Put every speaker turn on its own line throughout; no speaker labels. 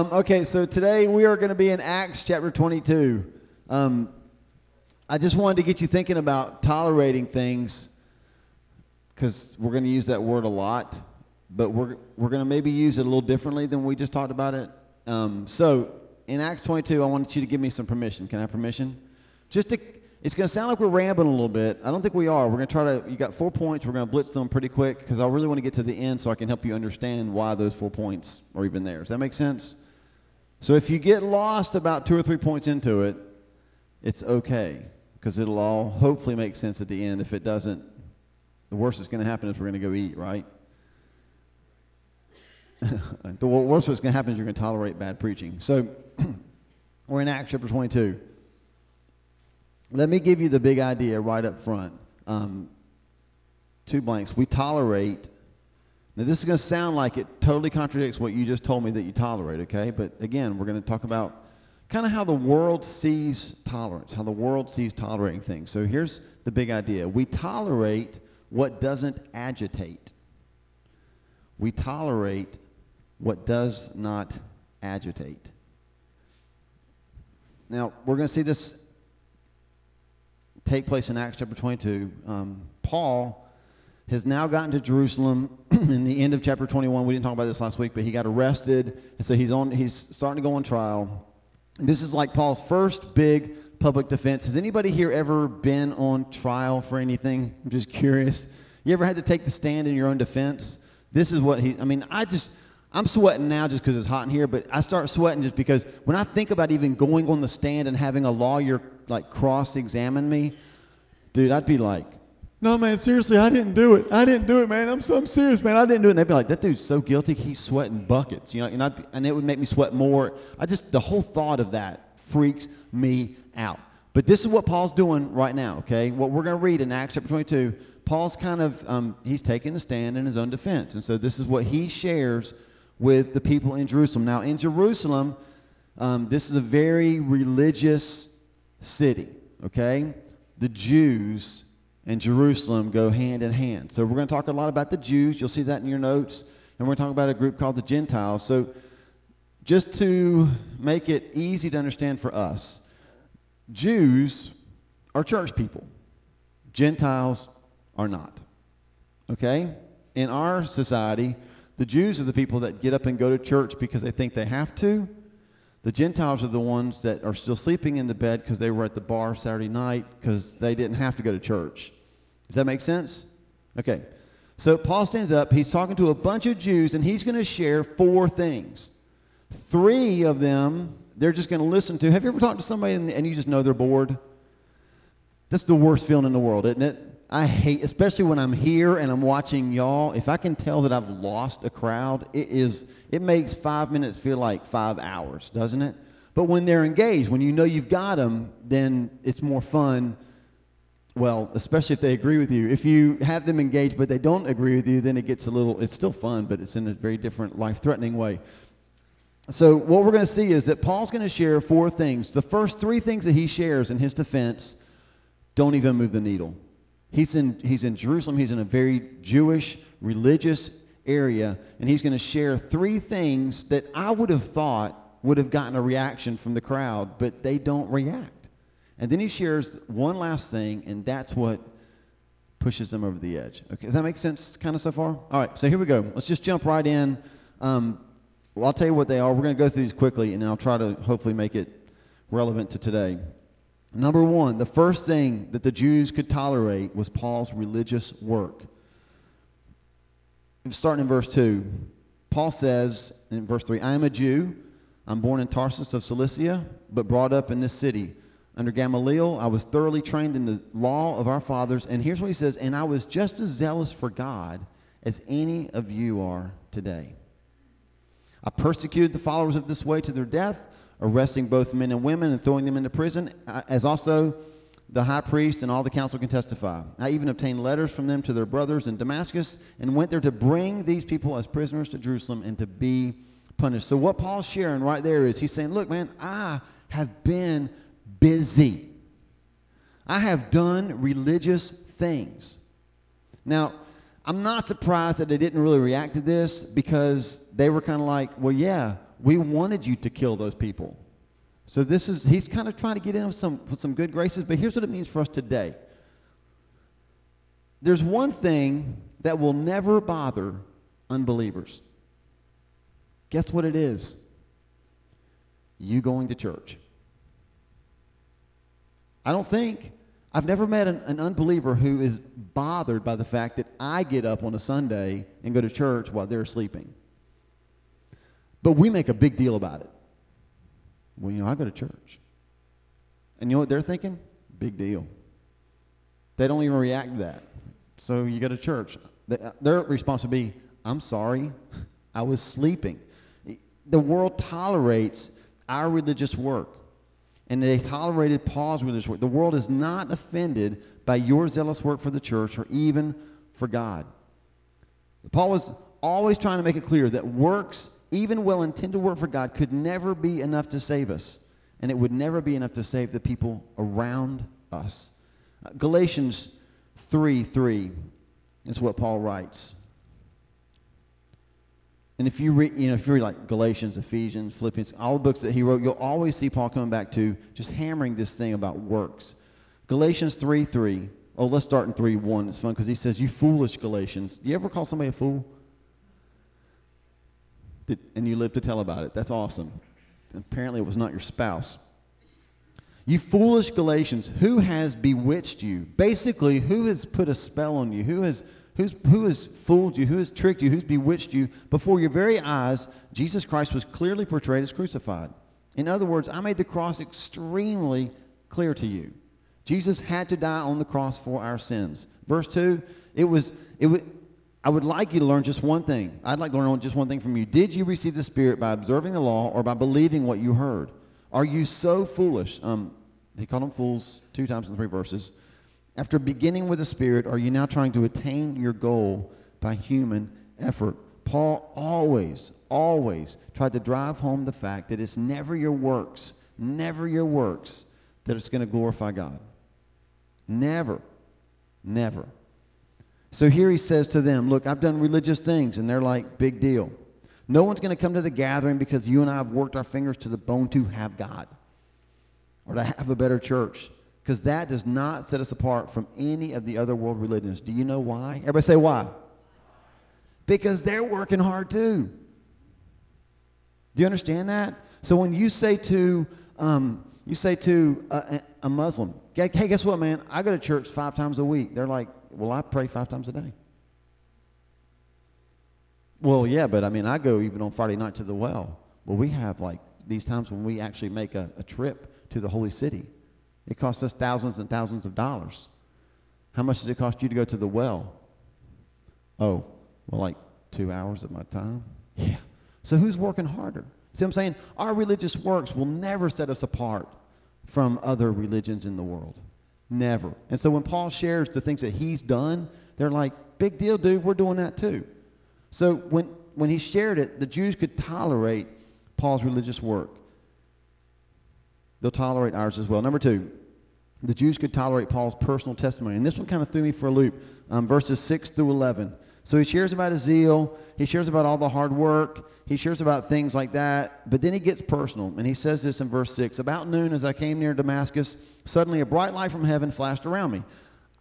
Um, okay, so today we are going to be in Acts chapter 22. Um, I just wanted to get you thinking about tolerating things because we're going to use that word a lot, but we're, we're going to maybe use it a little differently than we just talked about it. Um, so in Acts 22, I wanted you to give me some permission. Can I have permission? Just to, it's going to sound like we're rambling a little bit. I don't think we are. We're going to try to, you got four points. We're going to blitz them pretty quick because I really want to get to the end so I can help you understand why those four points are even there. Does that make sense? So if you get lost about two or three points into it, it's okay because it'll all hopefully make sense at the end. If it doesn't, the worst that's going to happen is we're going to go eat, right? the worst that's going to happen is you're going to tolerate bad preaching. So we're in Acts chapter 22. Let me give you the big idea right up front. Um, two blanks. We tolerate. Now, this is going to sound like it totally contradicts what you just told me that you tolerate, okay? But again, we're going to talk about kind of how the world sees tolerance, how the world sees tolerating things. So here's the big idea we tolerate what doesn't agitate. We tolerate what does not agitate. Now, we're going to see this take place in Acts chapter 22. Um, Paul has now gotten to Jerusalem in the end of chapter 21. We didn't talk about this last week, but he got arrested, and so he's on. He's starting to go on trial. And this is like Paul's first big public defense. Has anybody here ever been on trial for anything? I'm just curious. You ever had to take the stand in your own defense? This is what he, I mean, I just, I'm sweating now just because it's hot in here, but I start sweating just because when I think about even going on the stand and having a lawyer like cross examine me, dude, I'd be like, no, man, seriously, I didn't do it. I didn't do it, man. I'm so I'm serious, man. I didn't do it. And they'd be like, that dude's so guilty. He's sweating buckets, you know. And, I'd, and it would make me sweat more. I just the whole thought of that freaks me out. But this is what Paul's doing right now. Okay, what we're going to read in Acts chapter 22. Paul's kind of um, he's taking a stand in his own defense, and so this is what he shares with the people in Jerusalem. Now, in Jerusalem, um, this is a very religious city. Okay, the Jews and Jerusalem go hand in hand. So we're going to talk a lot about the Jews. You'll see that in your notes. And we're going to talk about a group called the Gentiles. So just to make it easy to understand for us, Jews are church people. Gentiles are not. Okay? In our society, the Jews are the people that get up and go to church because they think they have to. The Gentiles are the ones that are still sleeping in the bed because they were at the bar Saturday night because they didn't have to go to church. Does that make sense? Okay. So Paul stands up. He's talking to a bunch of Jews, and he's going to share four things. Three of them, they're just going to listen to. Have you ever talked to somebody and, and you just know they're bored? That's the worst feeling in the world, isn't it? I hate, especially when I'm here and I'm watching y'all. If I can tell that I've lost a crowd, it is it makes five minutes feel like five hours, doesn't it? But when they're engaged, when you know you've got them, then it's more fun. Well, especially if they agree with you. If you have them engaged but they don't agree with you, then it gets a little. It's still fun, but it's in a very different, life-threatening way. So what we're going to see is that Paul's going to share four things. The first three things that he shares in his defense don't even move the needle. He's in, he's in Jerusalem. He's in a very Jewish, religious area, and he's going to share three things that I would have thought would have gotten a reaction from the crowd, but they don't react. And then he shares one last thing, and that's what pushes them over the edge. Okay, does that make sense kind of so far? All right, so here we go. Let's just jump right in. Um, well, I'll tell you what they are. We're going to go through these quickly, and then I'll try to hopefully make it relevant to today. Number one, the first thing that the Jews could tolerate was Paul's religious work. Starting in verse 2, Paul says in verse 3 I am a Jew. I'm born in Tarsus of Cilicia, but brought up in this city. Under Gamaliel, I was thoroughly trained in the law of our fathers. And here's what he says And I was just as zealous for God as any of you are today. I persecuted the followers of this way to their death arresting both men and women and throwing them into prison, uh, as also the high priest and all the council can testify. I even obtained letters from them to their brothers in Damascus and went there to bring these people as prisoners to Jerusalem and to be punished. So, what Paul's sharing right there is he's saying, Look, man, I have been busy. I have done religious things. Now, I'm not surprised that they didn't really react to this because they were kind of like, Well, yeah, we wanted you to kill those people. So this is he's kind of trying to get in with some with some good graces, but here's what it means for us today. There's one thing that will never bother unbelievers. Guess what it is? You going to church. I don't think I've never met an, an, unbeliever who is bothered by the fact that I get up on a Sunday and go to church while they're sleeping. But we make a big deal about it. Well, you know, I go to church. And you know what they're thinking? Big deal. They don't even react to that. So you go to church. Uh, their response would be, I'm sorry, I was sleeping. The world tolerates our religious work and they tolerated Paul's religious work. The world is not offended by your zealous work for the church or even for God. Paul was always trying to make it clear that works, even well intended work for God, could never be enough to save us, and it would never be enough to save the people around us. Uh, Galatians 3 3 is what Paul writes. And if you read, you know, if you read like Galatians, Ephesians, Philippians, all the books that he wrote, you'll always see Paul coming back to just hammering this thing about works. Galatians 3 3. Oh, let's start in 3 1. It's fun because he says, You foolish Galatians. Do you ever call somebody a fool? Did, and you live to tell about it. That's awesome. Apparently, it was not your spouse. You foolish Galatians, who has bewitched you? Basically, who has put a spell on you? Who has Who's, who has fooled you? Who has tricked you? Who's bewitched you? Before your very eyes, Jesus Christ was clearly portrayed as crucified. In other words, I made the cross extremely clear to you. Jesus had to die on the cross for our sins. Verse 2, it was, it was, I would like you to learn just one thing. I'd like to learn just one thing from you. Did you receive the Spirit by observing the law or by believing what you heard? Are you so foolish? Um, he called them fools two times in three verses. After beginning with the Spirit, are you now trying to attain your goal by human effort? Paul always, always tried to drive home the fact that it's never your works, never your works that it's going to glorify God. Never. Never. So here he says to them, Look, I've done religious things. And they're like, Big deal. No one's going to come to the gathering because you and I have worked our fingers to the bone to have God or to have a better church because that does not set us apart from any of the other world religions. Do you know why? Everybody say why. Because they're working hard too. Do you understand that? So when you say to um, you say to a, a Muslim, hey, guess what, man? I go to church five times a week. They're like, well, I pray five times a day. Well, yeah, but I mean, I go even on Friday night to the well. Well, we have like these times when we actually make a, a trip to the holy city. It costs us thousands and thousands of dollars. How much does it cost you to go to the well? Oh, well, like two hours of my time? Yeah. So who's working harder? See what I'm saying? Our religious works will never set us apart from other religions in the world. Never. And so when Paul shares the things that he's done, they're like, big deal, dude, we're doing that too. So when, when he shared it, the Jews could tolerate Paul's religious work. They'll tolerate ours as well. Number two, the Jews could tolerate Paul's personal testimony. And this one kind of threw me for a loop. Um, verses 6 through 11. So he shares about his zeal. He shares about all the hard work. He shares about things like that. But then he gets personal. And he says this in verse 6 About noon, as I came near Damascus, suddenly a bright light from heaven flashed around me.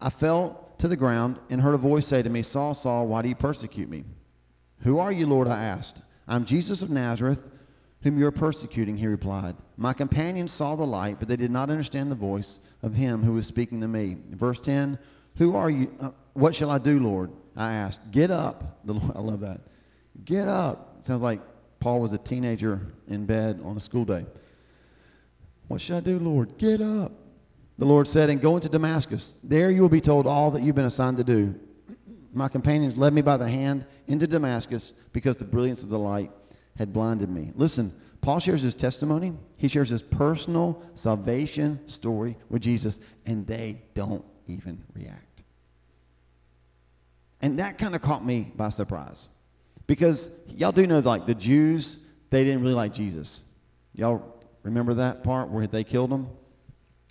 I fell to the ground and heard a voice say to me, Saul, Saul, why do you persecute me? Who are you, Lord? I asked. I'm Jesus of Nazareth whom you are persecuting, he replied. My companions saw the light, but they did not understand the voice of him who was speaking to me. Verse 10 Who are you? Uh, what shall I do, Lord? I asked. Get up. The Lord, I love that. Get up. Sounds like Paul was a teenager in bed on a school day. What should I do, Lord? Get up. The Lord said, And go into Damascus. There you will be told all that you've been assigned to do. My companions led me by the hand into Damascus because the brilliance of the light had blinded me. Listen, Paul shares his testimony. He shares his personal salvation story with Jesus, and they don't even react. And that kind of caught me by surprise. Because y'all do know, like, the Jews, they didn't really like Jesus. Y'all remember that part where they killed him?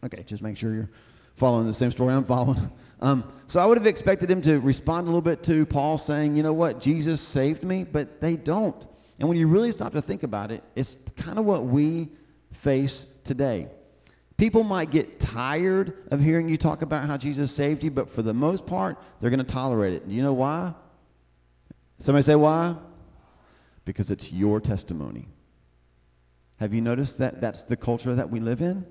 Okay, just make sure you're following the same story I'm following. Um, so I would have expected him to respond a little bit to Paul saying, you know what, Jesus saved me, but they don't. And when you really stop to think about it, it's kind of what we face today. People might get tired of hearing you talk about how Jesus saved you, but for the most part, they're going to tolerate it. Do you know why? Somebody say why? Because it's your testimony. Have you noticed that that's the culture that we live in?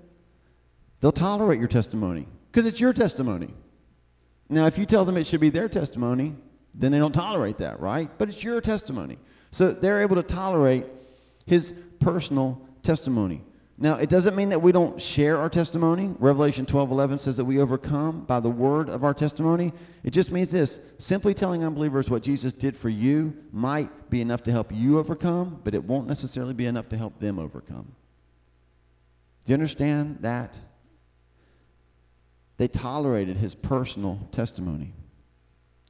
They'll tolerate your testimony because it's your testimony. Now, if you tell them it should be their testimony, then they don't tolerate that, right? But it's your testimony. So they're able to tolerate his personal testimony. Now, it doesn't mean that we don't share our testimony. Revelation 12:11 says that we overcome by the word of our testimony. It just means this: simply telling unbelievers what Jesus did for you might be enough to help you overcome, but it won't necessarily be enough to help them overcome. Do you understand that? They tolerated his personal testimony.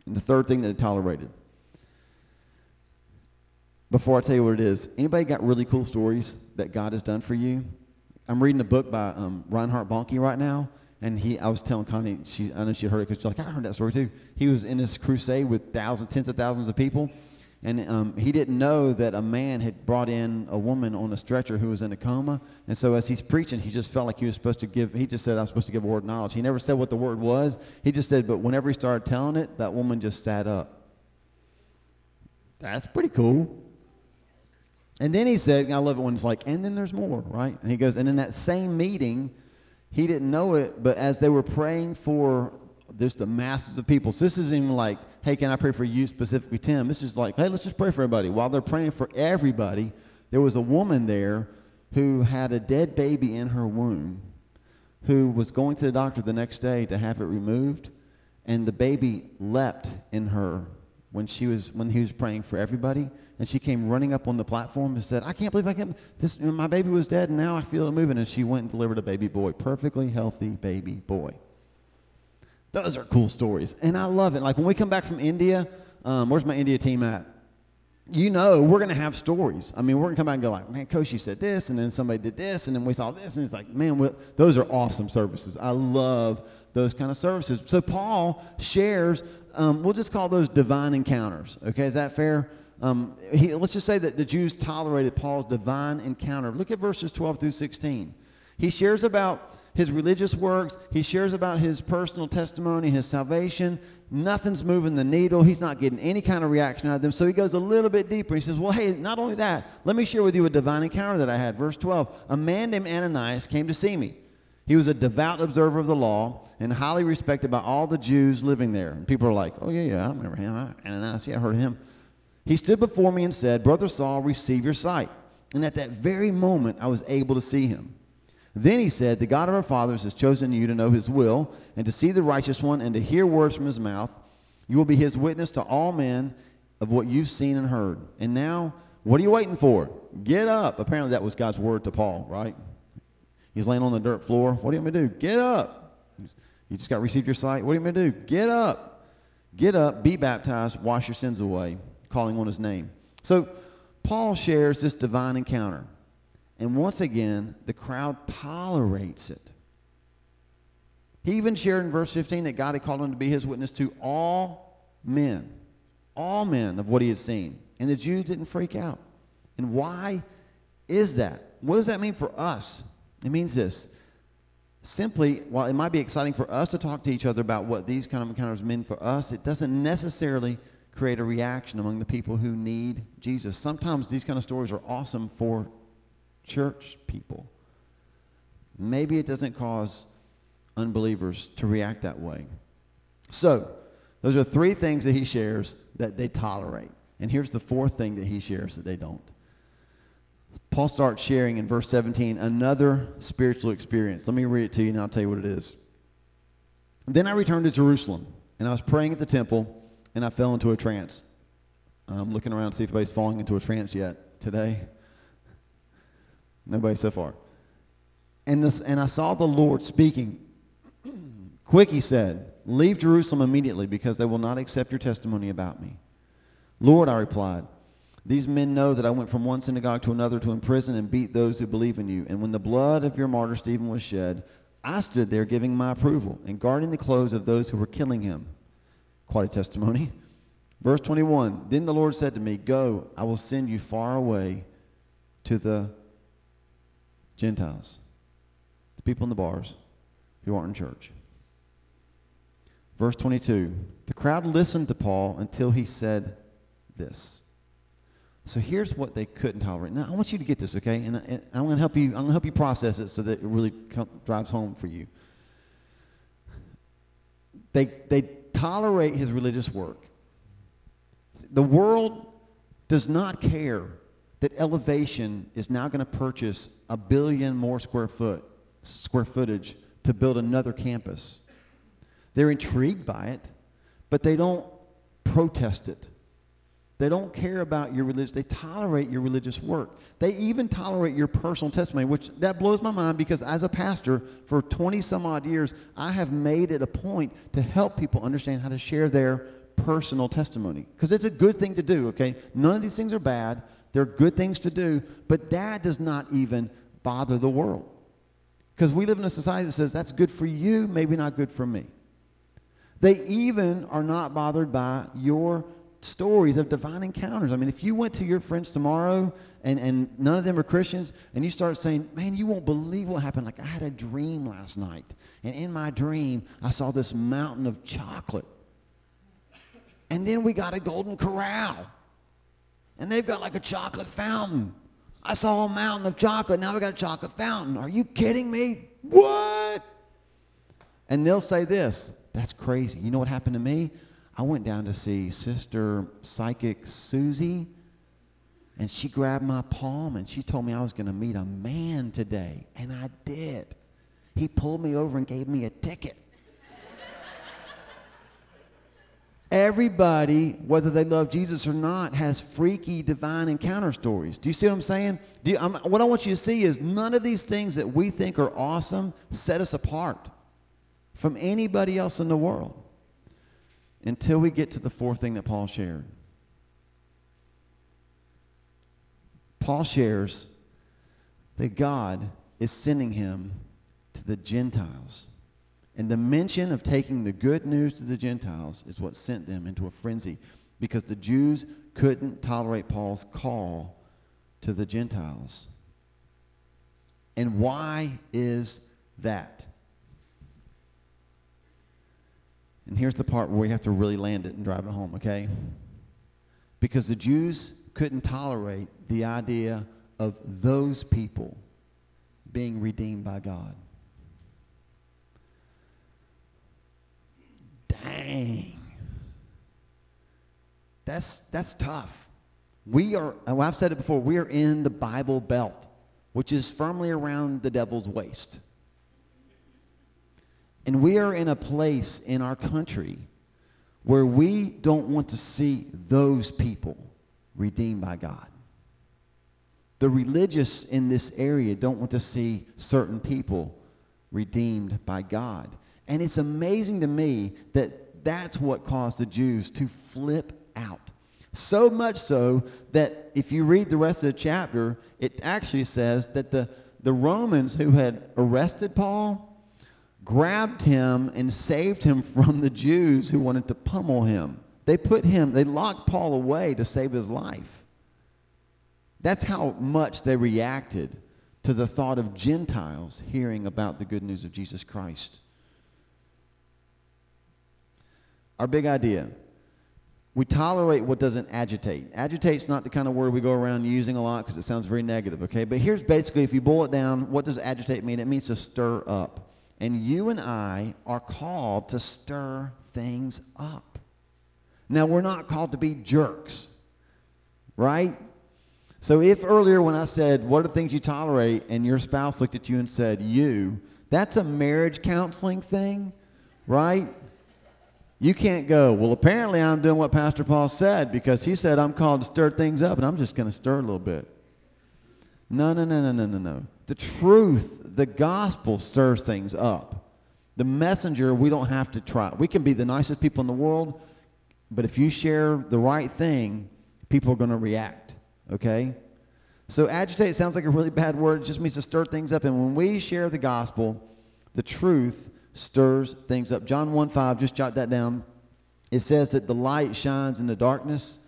And the third thing that they tolerated. Before I tell you what it is, anybody got really cool stories that God has done for you? I'm reading a book by um, Reinhard Bonnke right now, and he, I was telling Connie, she, I know she heard it because she's like, I heard that story too. He was in this crusade with thousands, tens of thousands of people, and um, he didn't know that a man had brought in a woman on a stretcher who was in a coma. And so as he's preaching, he just felt like he was supposed to give. He just said, "I'm supposed to give a word of knowledge." He never said what the word was. He just said, but whenever he started telling it, that woman just sat up. That's pretty cool. And then he said, I love it when it's like, and then there's more, right? And he goes, and in that same meeting, he didn't know it, but as they were praying for just the masses of people, so this isn't even like, hey, can I pray for you specifically, Tim? This is like, hey, let's just pray for everybody. While they're praying for everybody, there was a woman there who had a dead baby in her womb who was going to the doctor the next day to have it removed, and the baby leapt in her when she was when he was praying for everybody and she came running up on the platform and said, I can't believe I can't. This, my baby was dead, and now I feel it moving. And she went and delivered a baby boy, perfectly healthy baby boy. Those are cool stories, and I love it. Like when we come back from India, um, where's my India team at? You know, we're going to have stories. I mean, we're going to come back and go like, man, Koshi said this, and then somebody did this, and then we saw this, and it's like, man, those are awesome services. I love those kind of services. So Paul shares, um, we'll just call those divine encounters. Okay, is that fair? Um, he, let's just say that the Jews tolerated Paul's divine encounter. Look at verses 12 through 16. He shares about his religious works, he shares about his personal testimony, his salvation. Nothing's moving the needle. He's not getting any kind of reaction out of them. So he goes a little bit deeper. He says, Well, hey, not only that, let me share with you a divine encounter that I had. Verse 12 A man named Ananias came to see me. He was a devout observer of the law and highly respected by all the Jews living there. And people are like, Oh, yeah, yeah, I remember him. Ananias, yeah, I heard of him. He stood before me and said, Brother Saul, receive your sight. And at that very moment, I was able to see him. Then he said, The God of our fathers has chosen you to know his will, and to see the righteous one, and to hear words from his mouth. You will be his witness to all men of what you've seen and heard. And now, what are you waiting for? Get up. Apparently, that was God's word to Paul, right? He's laying on the dirt floor. What do you want me to do? Get up. You just got received your sight. What do you want me to do? Get up. Get up, be baptized, wash your sins away calling on his name. So Paul shares this divine encounter. And once again, the crowd tolerates it. He even shared in verse 15 that God had called him to be his witness to all men, all men of what he had seen. And the Jews didn't freak out. And why is that? What does that mean for us? It means this. Simply, while it might be exciting for us to talk to each other about what these kind of encounters mean for us, it doesn't necessarily create a reaction among the people who need Jesus. Sometimes these kind of stories are awesome for church people. Maybe it doesn't cause unbelievers to react that way. So, those are three things that he shares that they tolerate. And here's the fourth thing that he shares that they don't. Paul starts sharing in verse 17 another spiritual experience. Let me read it to you and I'll tell you what it is. Then I returned to Jerusalem, and I was praying at the temple and I fell into a trance. I'm looking around to see if anybody's falling into a trance yet today. Nobody so far. And this, and I saw the Lord speaking. Quick, he said, leave Jerusalem immediately because they will not accept your testimony about me. Lord, I replied, these men know that I went from one synagogue to another to imprison and beat those who believe in you. And when the blood of your martyr Stephen was shed, I stood there giving my approval and guarding the clothes of those who were killing him. Quite a testimony. Verse 21 Then the Lord said to me, Go, I will send you far away to the Gentiles, the people in the bars who aren't in church. Verse 22 The crowd listened to Paul until he said this. So here's what they couldn't tolerate. Now I want you to get this, okay? And, and I'm going to help you. I'm going to help you process it so that it really drives home for you. They they tolerate his religious work. The world does not care that elevation is now going to purchase a billion more square foot square footage to build another campus. They're intrigued by it, but they don't protest it. They don't care about your religion. They tolerate your religious work. They even tolerate your personal testimony, which that blows my mind because as a pastor for 20 some odd years, I have made it a point to help people understand how to share their personal testimony because it's a good thing to do, okay? None of these things are bad. They're good things to do, but that does not even bother the world. Because we live in a society that says that's good for you, maybe not good for me. They even are not bothered by your stories of divine encounters. I mean, if you went to your friends tomorrow and, and none of them are Christians, and you start saying, Man, you won't believe what happened. Like, I had a dream last night, and in my dream, I saw this mountain of chocolate. And then we got a golden corral. And they've got like a chocolate fountain. I saw a mountain of chocolate. Now we got a chocolate fountain. Are you kidding me? What? And they'll say this That's crazy. You know what happened to me? I went down to see Sister Psychic Susie, and she grabbed my palm and she told me I was going to meet a man today. And I did. He pulled me over and gave me a ticket. Everybody, whether they love Jesus or not, has freaky divine encounter stories. Do you see what I'm saying? You, I'm, what I want you to see is none of these things that we think are awesome set us apart from anybody else in the world until we get to the fourth thing that Paul shared. Paul shares that God is sending him to the Gentiles. And the mention of taking the good news to the Gentiles is what sent them into a frenzy because the Jews couldn't tolerate Paul's call to the Gentiles. And why is that? And here's the part where we have to really land it and drive it home, okay? Because the Jews couldn't tolerate the idea of those people being redeemed by God. Dang. That's, that's tough. We are, well, I've said it before, we are in the Bible Belt, which is firmly around the devil's waist. And we are in a place in our country where we don't want to see those people redeemed by God. The religious in this area don't want to see certain people redeemed by God. And it's amazing to me that that's what caused the Jews to flip out. So much so that if you read the rest of the chapter, it actually says that the, the Romans who had arrested Paul grabbed him and saved him from the Jews who wanted to pummel him. They put him, they locked Paul away to save his life. That's how much they reacted to the thought of Gentiles hearing about the good news of Jesus Christ. Our big idea. We tolerate what doesn't agitate. Agitate's not the kind of word we go around using a lot because it sounds very negative, okay? But here's basically, if you boil it down, what does agitate mean? It means to stir up. And you and I are called to stir things up. Now, we're not called to be jerks, right? So, if earlier when I said, What are the things you tolerate? and your spouse looked at you and said, You, that's a marriage counseling thing, right? You can't go, well, apparently I'm doing what Pastor Paul said because he said I'm called to stir things up and I'm just going to stir a little bit. No, no, no, no, no, no, no. The truth, the gospel stirs things up. The messenger, we don't have to try. We can be the nicest people in the world, but if you share the right thing, people are going to react. Okay? So agitate sounds like a really bad word. It just means to stir things up. And when we share the gospel, the truth stirs things up. John 1 5, just jot that down. it says that the light shines in the darkness,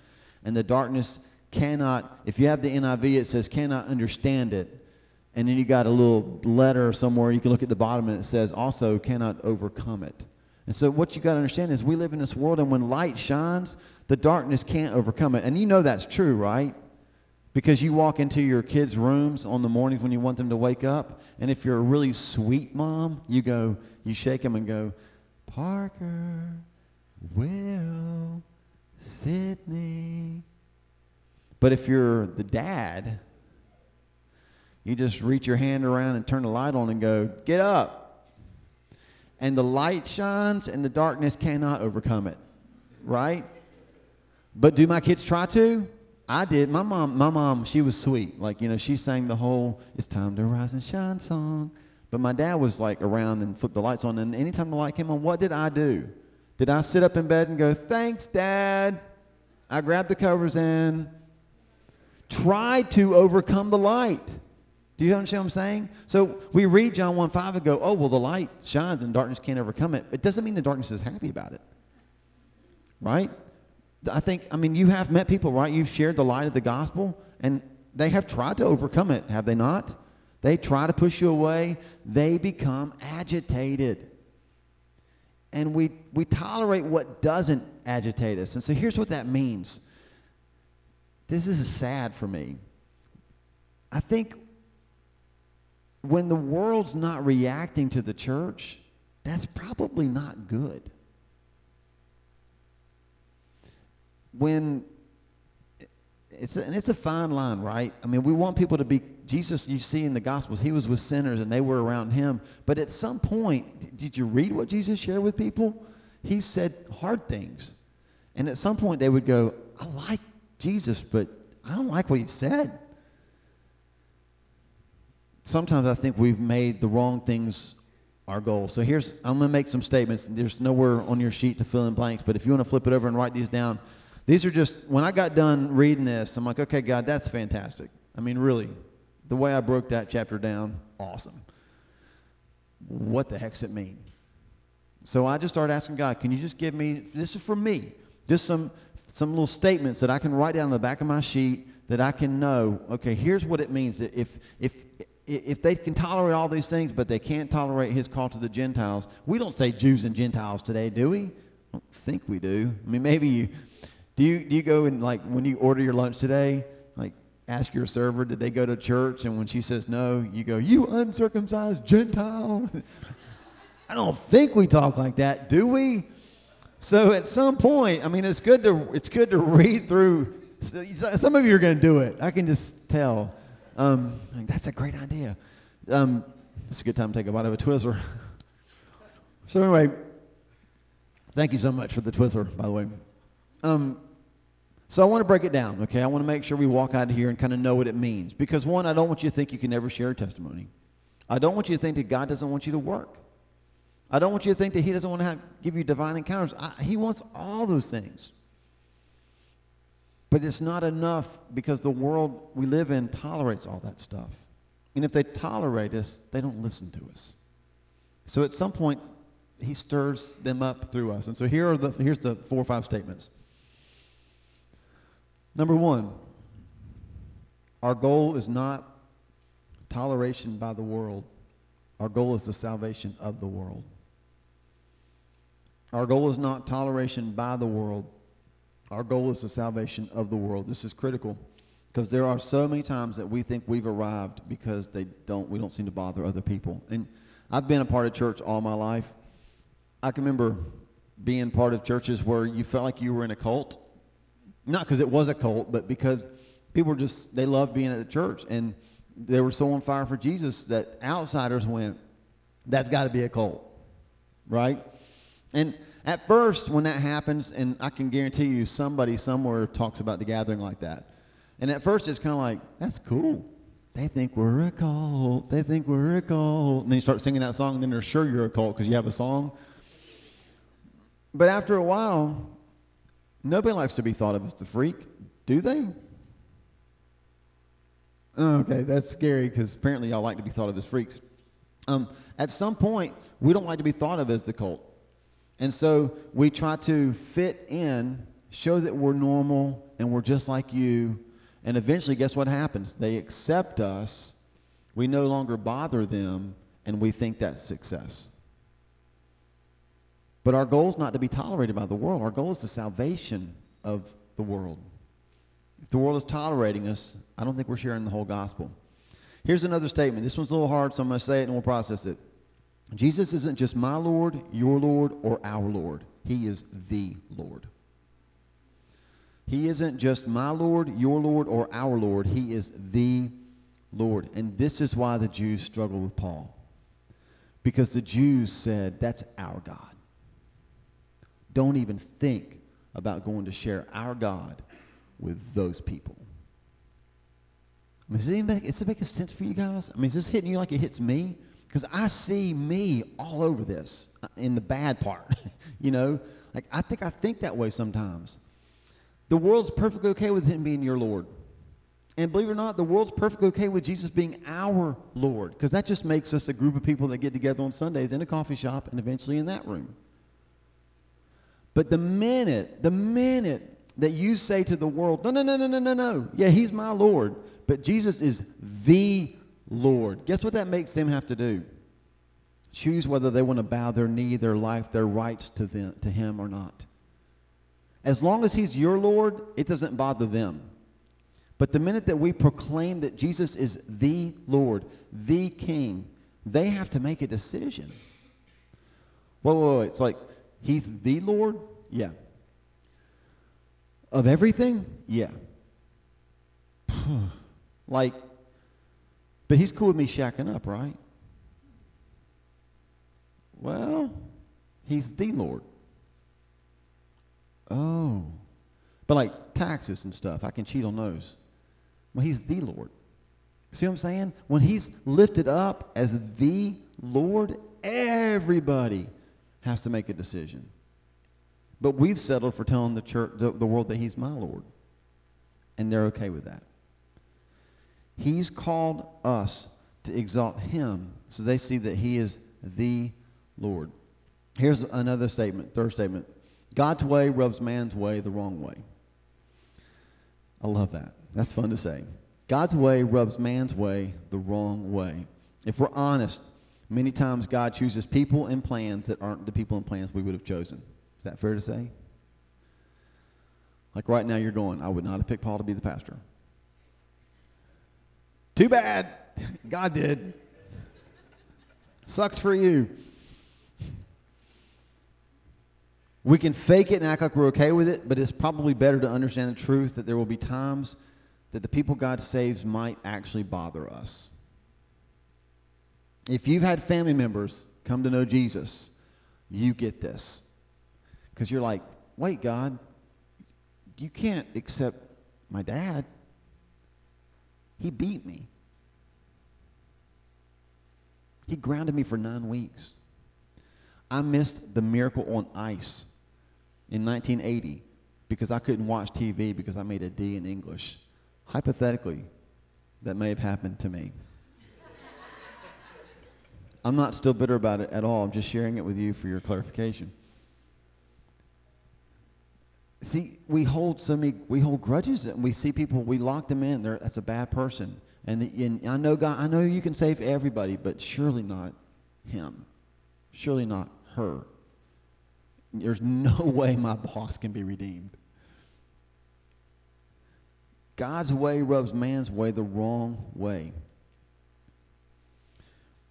and the darkness cannot, if you have the NIV, it says cannot understand it. And then you got a little letter somewhere, you can look at the bottom, and it says also cannot overcome it. And so what you got to understand is we live in this world, and when light shines, the darkness can't overcome it. And you know that's true, right? Because you walk into your kids' rooms on the mornings when you want them to wake up, and if you're a really sweet mom, you go, you shake them and go, Parker, Will, Sydney. But if you're the dad, you just reach your hand around and turn the light on and go, Get up. And the light shines and the darkness cannot overcome it. Right? But do my kids try to? I did. My mom, my mom, she was sweet. Like, you know, she sang the whole "It's Time to Rise and Shine" song. But my dad was like around and flipped the lights on. And anytime the light came on, what did I do? Did I sit up in bed and go, "Thanks, Dad"? I grabbed the covers and tried to overcome the light. Do you understand what I'm saying? So we read John 1 5 and go, oh, well, the light shines and darkness can't overcome it. It doesn't mean the darkness is happy about it. Right? I think, I mean, you have met people, right? You've shared the light of the gospel, and they have tried to overcome it, have they not? They try to push you away, they become agitated. And we, we tolerate what doesn't agitate us. And so here's what that means. This is sad for me. I think when the world's not reacting to the church, that's probably not good. when it's a, and it's a fine line, right? I mean, we want people to be Jesus. You see in the Gospels, he was with sinners and they were around him. But at some point, did you read what Jesus shared with people? He said hard things, and at some point they would go, "I like Jesus, but I don't like what he said." Sometimes I think we've made the wrong things our goal. So here's I'm going to make some statements. There's nowhere on your sheet to fill in blanks, but if you want to flip it over and write these down, these are just, when I got done reading this, I'm like, okay, God, that's fantastic. I mean, really, the way I broke that chapter down, awesome. What the heck's it mean? So I just started asking God, can you just give me, this is for me, just some, some little statements that I can write down on the back of my sheet that I can know, okay, here's what it means. If, if, if they can tolerate all these things, but they can't tolerate his call to the Gentiles, we don't say Jews and Gentiles today, do we? I don't think we do. I mean, maybe you, do you do you go and like when you order your lunch today, like ask your server, did they go to church? And when she says no, you go, you uncircumcised Gentile. I don't think we talk like that, do we? So at some point, I mean, it's good to it's good to read through. Some of you are going to do it. I can just tell. Um, that's a great idea. Um, it's a good time to take a bite of a Twizzler. so anyway, thank you so much for the Twizzler, by the way. Um, so I want to break it down, okay? I want to make sure we walk out of here and kind of know what it means. Because one, I don't want you to think you can never share a testimony. I don't want you to think that God doesn't want you to work. I don't want you to think that He doesn't want to have, give you divine encounters. I, he wants all those things. But it's not enough because the world we live in tolerates all that stuff. And if they tolerate us, they don't listen to us. So at some point, He stirs them up through us. And so here are the, here's the four or five statements. Number one, our goal is not toleration by the world. Our goal is the salvation of the world. Our goal is not toleration by the world. Our goal is the salvation of the world. This is critical because there are so many times that we think we've arrived because they don't we don't seem to bother other people. And I've been a part of church all my life. I can remember being part of churches where you felt like you were in a cult not because it was a cult, but because people were just, they loved being at the church. And they were so on fire for Jesus that outsiders went, that's got to be a cult, right? And at first, when that happens, and I can guarantee you somebody somewhere talks about the gathering like that. And at first, it's kind of like, that's cool. They think we're a cult. They think we're a cult. And then you start singing that song, and then they're sure you're a cult because you have a song. But after a while, Nobody likes to be thought of as the freak, do they? Okay, that's scary because apparently y'all like to be thought of as freaks. Um, at some point, we don't like to be thought of as the cult. And so we try to fit in, show that we're normal and we're just like you. And eventually, guess what happens? They accept us. We no longer bother them, and we think that's success. But our goal is not to be tolerated by the world. Our goal is the salvation of the world. If the world is tolerating us, I don't think we're sharing the whole gospel. Here's another statement. This one's a little hard, so I'm going to say it and we'll process it. Jesus isn't just my Lord, your Lord, or our Lord. He is the Lord. He isn't just my Lord, your Lord, or our Lord. He is the Lord. And this is why the Jews struggled with Paul. Because the Jews said, that's our God. Don't even think about going to share our God with those people. I mean, does it, make, does it make sense for you guys? I mean, is this hitting you like it hits me? Because I see me all over this uh, in the bad part. you know, like I think I think that way sometimes. The world's perfectly okay with him being your Lord. And believe it or not, the world's perfectly okay with Jesus being our Lord. Because that just makes us a group of people that get together on Sundays in a coffee shop and eventually in that room. But the minute, the minute that you say to the world, no, no, no, no, no, no, no, yeah, he's my Lord, but Jesus is the Lord, guess what that makes them have to do? Choose whether they want to bow their knee, their life, their rights to, them, to him or not. As long as he's your Lord, it doesn't bother them. But the minute that we proclaim that Jesus is the Lord, the King, they have to make a decision. Whoa, whoa, whoa. It's like, he's the Lord? Yeah. Of everything? Yeah. like, but he's cool with me shacking up, right? Well, he's the Lord. Oh. But like taxes and stuff, I can cheat on those. Well, he's the Lord. See what I'm saying? When he's lifted up as the Lord, everybody has to make a decision. But we've settled for telling the church, the, the world that he's my Lord. And they're okay with that. He's called us to exalt him so they see that he is the Lord. Here's another statement, third statement. God's way rubs man's way the wrong way. I love that. That's fun to say. God's way rubs man's way the wrong way. If we're honest, many times God chooses people and plans that aren't the people and plans we would have chosen. Is that fair to say? Like right now, you're going, I would not have picked Paul to be the pastor. Too bad. God did. Sucks for you. We can fake it and act like we're okay with it, but it's probably better to understand the truth that there will be times that the people God saves might actually bother us. If you've had family members come to know Jesus, you get this. Because you're like, wait, God, you can't accept my dad. He beat me. He grounded me for nine weeks. I missed the miracle on ice in 1980 because I couldn't watch TV because I made a D in English. Hypothetically, that may have happened to me. I'm not still bitter about it at all. I'm just sharing it with you for your clarification. See, we hold so many, we hold grudges, and we see people, we lock them in. They're, that's a bad person. And, the, and I know God, I know you can save everybody, but surely not him. Surely not her. There's no way my boss can be redeemed. God's way rubs man's way the wrong way.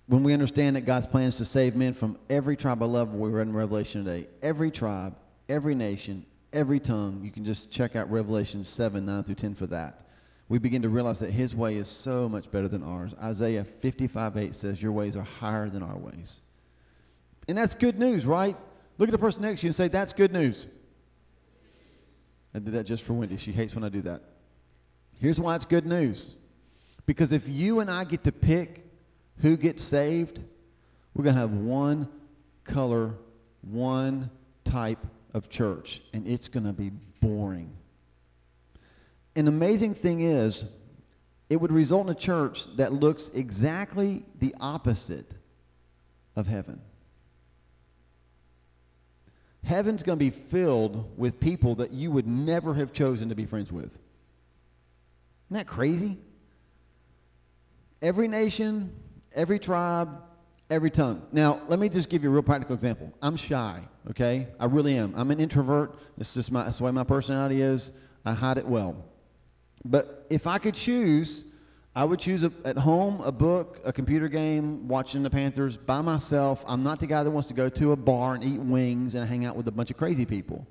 When we understand that God's plan is to save men from every tribe, I love we read in Revelation today. Every tribe, every nation, every tongue. You can just check out Revelation 7, 9 through 10 for that. We begin to realize that his way is so much better than ours. Isaiah 55, 8 says, Your ways are higher than our ways. And that's good news, right? Look at the person next to you and say, That's good news. I did that just for Wendy. She hates when I do that. Here's why it's good news. Because if you and I get to pick who gets saved, we're going to have one color, one type of church, and it's going to be boring. An amazing thing is, it would result in a church that looks exactly the opposite of heaven. heaven's going to be filled with people that you would never have chosen to be friends with. Isn't that crazy? Every nation, every tribe, every tongue. Now, let me just give you a real practical example. I'm shy, okay? I really am. I'm an introvert. It's just my, that's the way my personality is. I hide it well. But if I could choose, I would choose a, at home a book, a computer game, watching the Panthers by myself. I'm not the guy that wants to go to a bar and eat wings and hang out with a bunch of crazy people.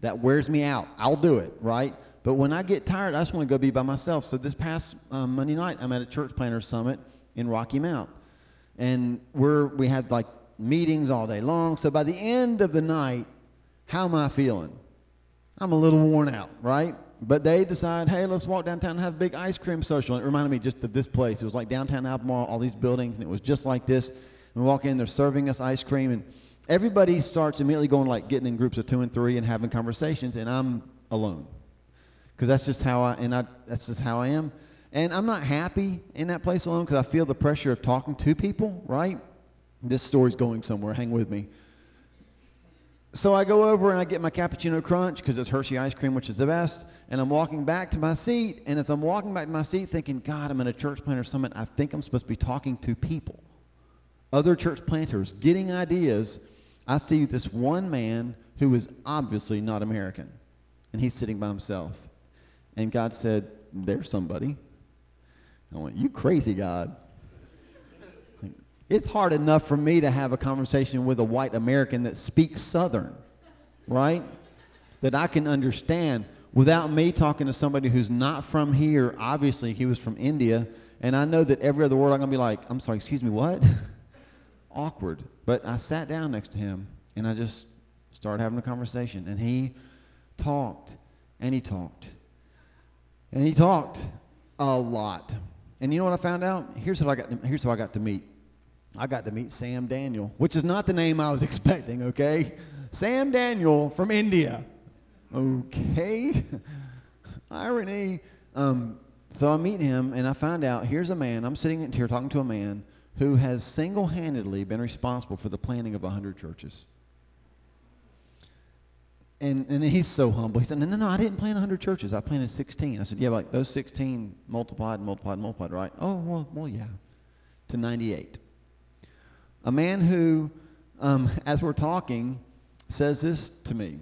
That wears me out. I'll do it, right? But when I get tired, I just want to go be by myself. So this past um, Monday night, I'm at a church planter summit in Rocky Mount, and we're we had like meetings all day long. So by the end of the night, how am I feeling? I'm a little worn out, right? But they decide, hey, let's walk downtown and have a big ice cream social. And it reminded me just of this place. It was like downtown Albemarle, all these buildings, and it was just like this. And we walk in, they're serving us ice cream, and everybody starts immediately going like getting in groups of two and three and having conversations, and I'm alone because that's just how I and I that's just how I am. And I'm not happy in that place alone because I feel the pressure of talking to people. Right? This story's going somewhere. Hang with me. So I go over and I get my cappuccino crunch because it's Hershey ice cream, which is the best. And I'm walking back to my seat. And as I'm walking back to my seat, thinking, God, I'm in a church planter summit. I think I'm supposed to be talking to people, other church planters, getting ideas. I see this one man who is obviously not American, and he's sitting by himself. And God said, There's somebody. I went, You crazy, God. It's hard enough for me to have a conversation with a white American that speaks Southern, right? That I can understand without me talking to somebody who's not from here. Obviously, he was from India. And I know that every other word I'm going to be like, I'm sorry, excuse me, what? Awkward. But I sat down next to him and I just started having a conversation. And he talked and he talked and he talked a lot. And you know what I found out? Here's what I got. To, here's how I got to meet. I got to meet Sam Daniel, which is not the name I was expecting. Okay, Sam Daniel from India. Okay, irony. Um, so I meet him, and I find out here's a man. I'm sitting here talking to a man who has single-handedly been responsible for the planning of 100 churches. And, and he's so humble. He said, no, no, no, I didn't plant 100 churches. I planted 16. I said, yeah, like those 16 multiplied, and multiplied, and multiplied, right? Oh, well, well yeah, to 98. A man who, um, as we're talking, says this to me.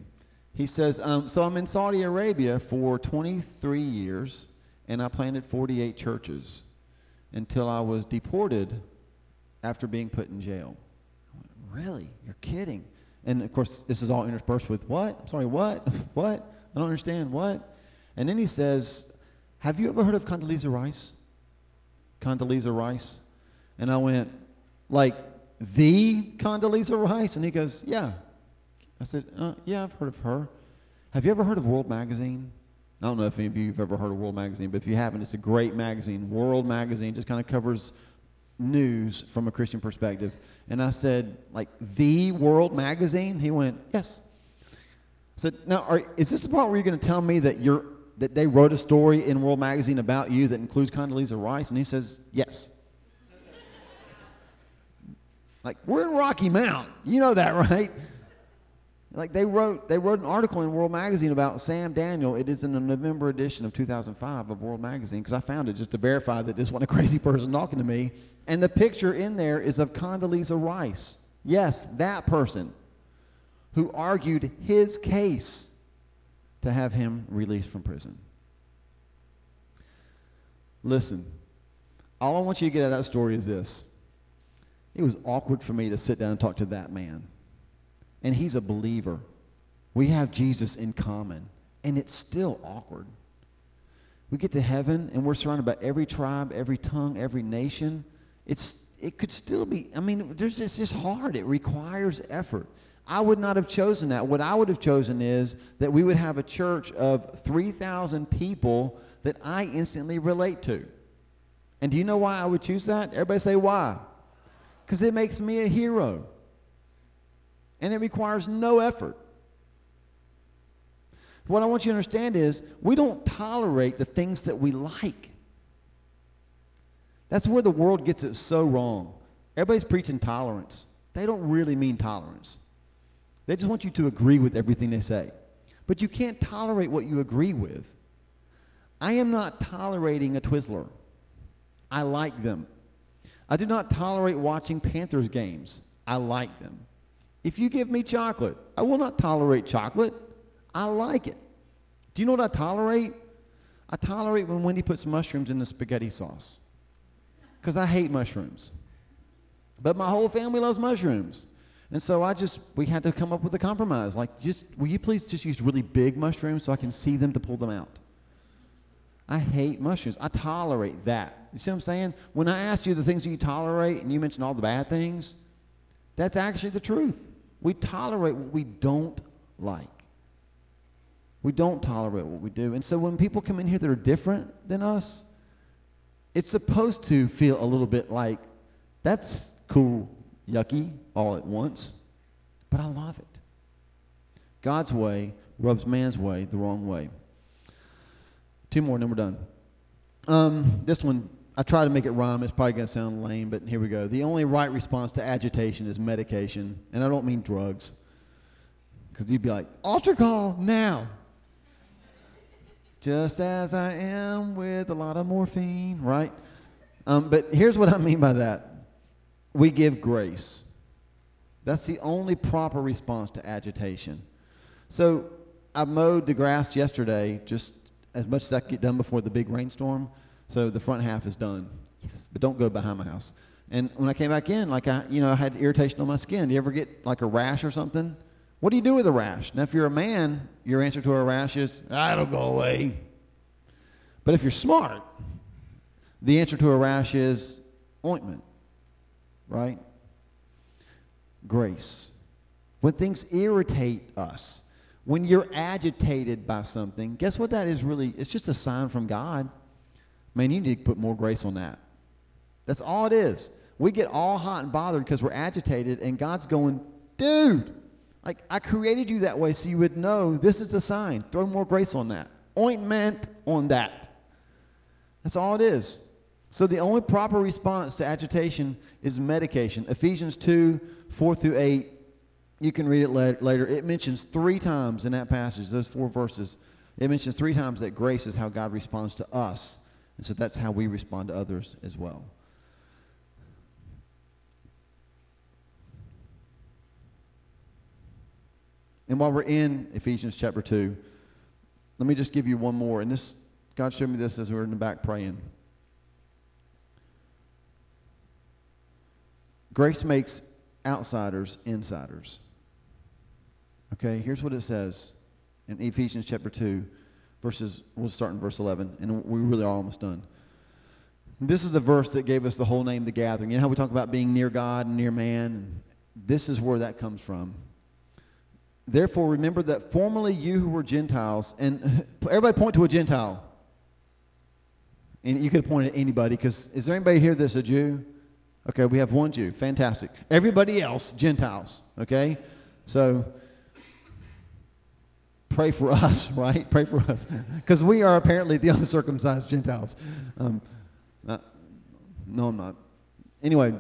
He says, um, so I'm in Saudi Arabia for 23 years, and I planted 48 churches until I was deported after being put in jail. Went, really? You're kidding? And of course, this is all interspersed with what? I'm sorry, what? what? I don't understand. What? And then he says, Have you ever heard of Condoleezza Rice? Condoleezza Rice? And I went, Like the Condoleezza Rice? And he goes, Yeah. I said, uh, Yeah, I've heard of her. Have you ever heard of World Magazine? I don't know if any of you have ever heard of World Magazine, but if you haven't, it's a great magazine. World Magazine just kind of covers news from a Christian perspective. And I said, like, the World Magazine? He went, yes. I said, now, are, is this the part where you're going to tell me that you're that they wrote a story in World Magazine about you that includes Condoleezza Rice? And he says, yes. like, we're in Rocky Mount. You know that, right? Like they wrote, they wrote an article in World Magazine about Sam Daniel. It is in the November edition of 2005 of World Magazine because I found it just to verify that this wasn't a crazy person talking to me. And the picture in there is of Condoleezza Rice. Yes, that person who argued his case to have him released from prison. Listen, all I want you to get out of that story is this. It was awkward for me to sit down and talk to that man and he's a believer. We have Jesus in common, and it's still awkward. We get to heaven, and we're surrounded by every tribe, every tongue, every nation. It's it could still be. I mean, there's it's just hard. It requires effort. I would not have chosen that. What I would have chosen is that we would have a church of 3,000 people that I instantly relate to. And do you know why I would choose that? Everybody say why? Because it makes me a hero and it requires no effort. What I want you to understand is we don't tolerate the things that we like. That's where the world gets it so wrong. Everybody's preaching tolerance. They don't really mean tolerance. They just want you to agree with everything they say. But you can't tolerate what you agree with. I am not tolerating a Twizzler. I like them. I do not tolerate watching Panthers games. I like them. If you give me chocolate, I will not tolerate chocolate. I like it. Do you know what I tolerate? I tolerate when Wendy puts mushrooms in the spaghetti sauce. Because I hate mushrooms. But my whole family loves mushrooms. And so I just, we had to come up with a compromise. Like, just, will you please just use really big mushrooms so I can see them to pull them out? I hate mushrooms. I tolerate that. You see what I'm saying? When I asked you the things that you tolerate and you mentioned all the bad things, that's actually the truth. We tolerate what we don't like. We don't tolerate what we do. And so when people come in here that are different than us, it's supposed to feel a little bit like, that's cool, yucky, all at once. But I love it. God's way rubs man's way the wrong way. Two more, and then we're done. Um, this one, I try to make it rhyme. It's probably going to sound lame, but here we go. The only right response to agitation is medication, and I don't mean drugs. Because you'd be like, altar call now. Just as I am with a lot of morphine, right? Um, but here's what I mean by that we give grace. That's the only proper response to agitation. So I mowed the grass yesterday, just as much as I could get done before the big rainstorm. So the front half is done. Yes. But don't go behind my house. And when I came back in, like I, you know, I had irritation on my skin. Do you ever get like a rash or something? What do you do with a rash? Now, if you're a man, your answer to a rash is, ah, "I don't go away." But if you're smart, the answer to a rash is ointment, right? Grace. When things irritate us, when you're agitated by something, guess what that is really? It's just a sign from God. Man, you need to put more grace on that. That's all it is. We get all hot and bothered because we're agitated, and God's going, dude, like I created you that way so you would know this is a sign. Throw more grace on that. Ointment on that. That's all it is. So the only proper response to agitation is medication. Ephesians 2, 4 through 8 you can read it later. It mentions three times in that passage, those four verses, it mentions three times that grace is how God responds to us. And so that's how we respond to others as well. And while we're in Ephesians chapter 2, let me just give you one more. And this, God showed me this as we were in the back praying. Grace makes outsiders insiders. Okay, here's what it says in Ephesians chapter 2, verses, we'll start in verse 11, and we really are almost done. This is the verse that gave us the whole name, The Gathering. You know how we talk about being near God and near man? This is where that comes from. Therefore, remember that formerly you who were Gentiles, and everybody point to a Gentile. And you could point at anybody, because is there anybody here that's a Jew? Okay, we have one Jew. Fantastic. Everybody else, Gentiles. Okay? So pray for us, right? Pray for us. Because we are apparently the uncircumcised Gentiles. Um, uh, no, I'm not. Anyway,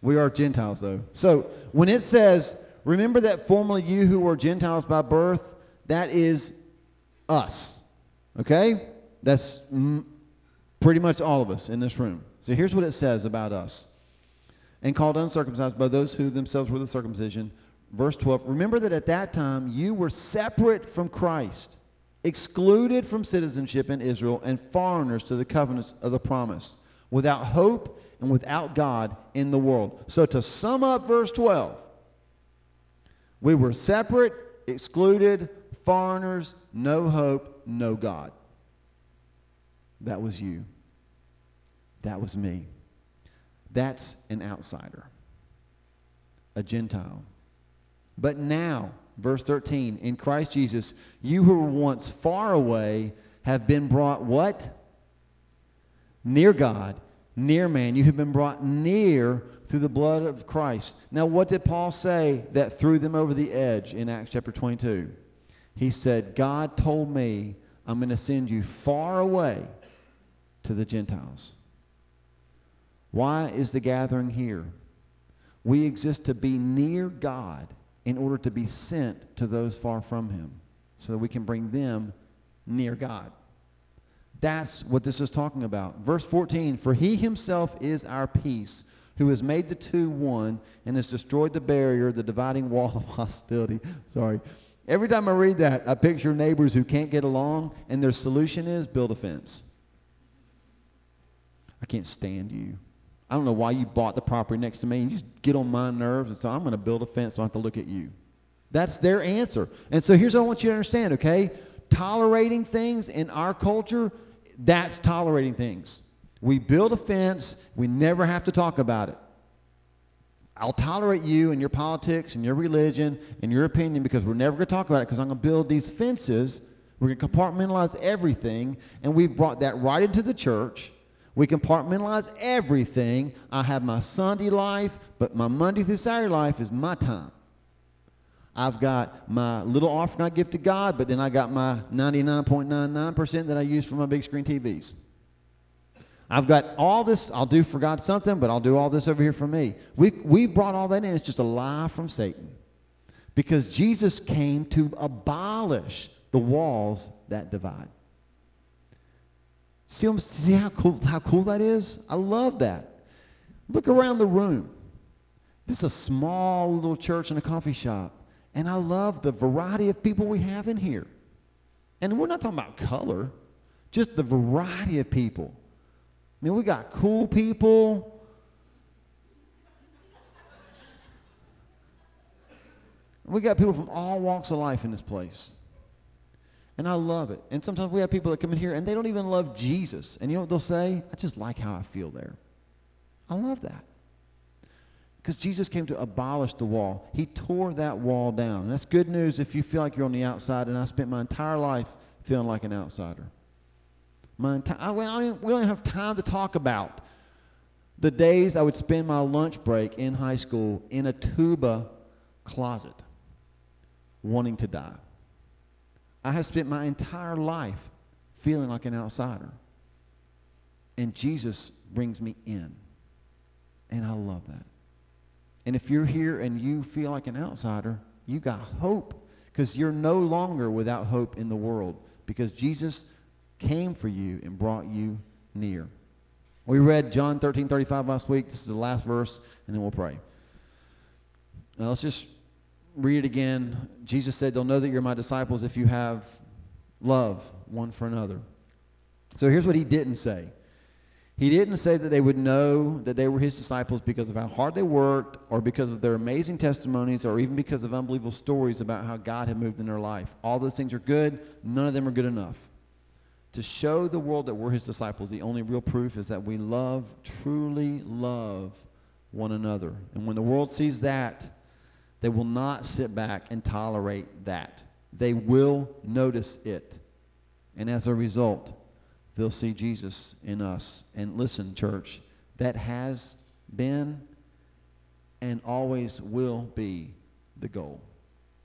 we are Gentiles, though. So when it says, remember that formerly you who were Gentiles by birth, that is us. Okay? That's m- pretty much all of us in this room. So here's what it says about us. And called uncircumcised by those who themselves were the circumcision verse 12 remember that at that time you were separate from Christ, excluded from citizenship in Israel, and foreigners to the covenants of the promise, without hope and without God in the world. So to sum up verse 12, we were separate, excluded, foreigners, no hope, no God. That was you. That was me. That's an outsider, a Gentile. But now, verse 13, in Christ Jesus, you who were once far away have been brought what? Near God, near man. You have been brought near through the blood of Christ. Now, what did Paul say that threw them over the edge in Acts chapter 22? He said, God told me I'm going to send you far away to the Gentiles. Why is the gathering here? We exist to be near God in order to be sent to those far from him so that we can bring them near God. That's what this is talking about. Verse 14 For he himself is our peace, who has made the two one and has destroyed the barrier, the dividing wall of hostility. Sorry. Every time I read that, I picture neighbors who can't get along, and their solution is build a fence. I can't stand you. I don't know why you bought the property next to me. You just get on my nerves, and so I'm going to build a fence so I have to look at you. That's their answer. And so here's what I want you to understand, okay? Tolerating things in our culture, that's tolerating things. We build a fence, we never have to talk about it. I'll tolerate you and your politics and your religion and your opinion because we're never going to talk about it because I'm going to build these fences. We're going to compartmentalize everything, and we've brought that right into the church. We compartmentalize everything. I have my Sunday life, but my Monday through Saturday life is my time. I've got my little offering I give to God, but then I got my 99.99% that I use for my big screen TVs. I've got all this, I'll do for God something, but I'll do all this over here for me. We, we brought all that in. It's just a lie from Satan. Because Jesus came to abolish the walls that divide. See, see how, cool, how cool that is? I love that. Look around the room. This is a small little church and a coffee shop. And I love the variety of people we have in here. And we're not talking about color, just the variety of people. I mean, we got cool people. We got people from all walks of life in this place. And I love it. And sometimes we have people that come in here and they don't even love Jesus. And you know what they'll say? I just like how I feel there. I love that. Because Jesus came to abolish the wall. He tore that wall down. And that's good news if you feel like you're on the outside. And I spent my entire life feeling like an outsider. My entire, we don't have time to talk about the days I would spend my lunch break in high school in a tuba closet wanting to die. I have spent my entire life feeling like an outsider. And Jesus brings me in. And I love that. And if you're here and you feel like an outsider, you got hope because you're no longer without hope in the world because Jesus came for you and brought you near. We read John 13, 35 last week. This is the last verse, and then we'll pray. Now let's just read it again. Jesus said, They'll know that you're my disciples if you have love one for another. So here's what he didn't say. He didn't say that they would know that they were his disciples because of how hard they worked or because of their amazing testimonies or even because of unbelievable stories about how God had moved in their life. All those things are good. None of them are good enough. To show the world that we're his disciples, the only real proof is that we love, truly love one another. And when the world sees that, they will not sit back and tolerate that. They will notice it. And as a result, they'll see Jesus in us. And listen, church, that has been and always will be the goal.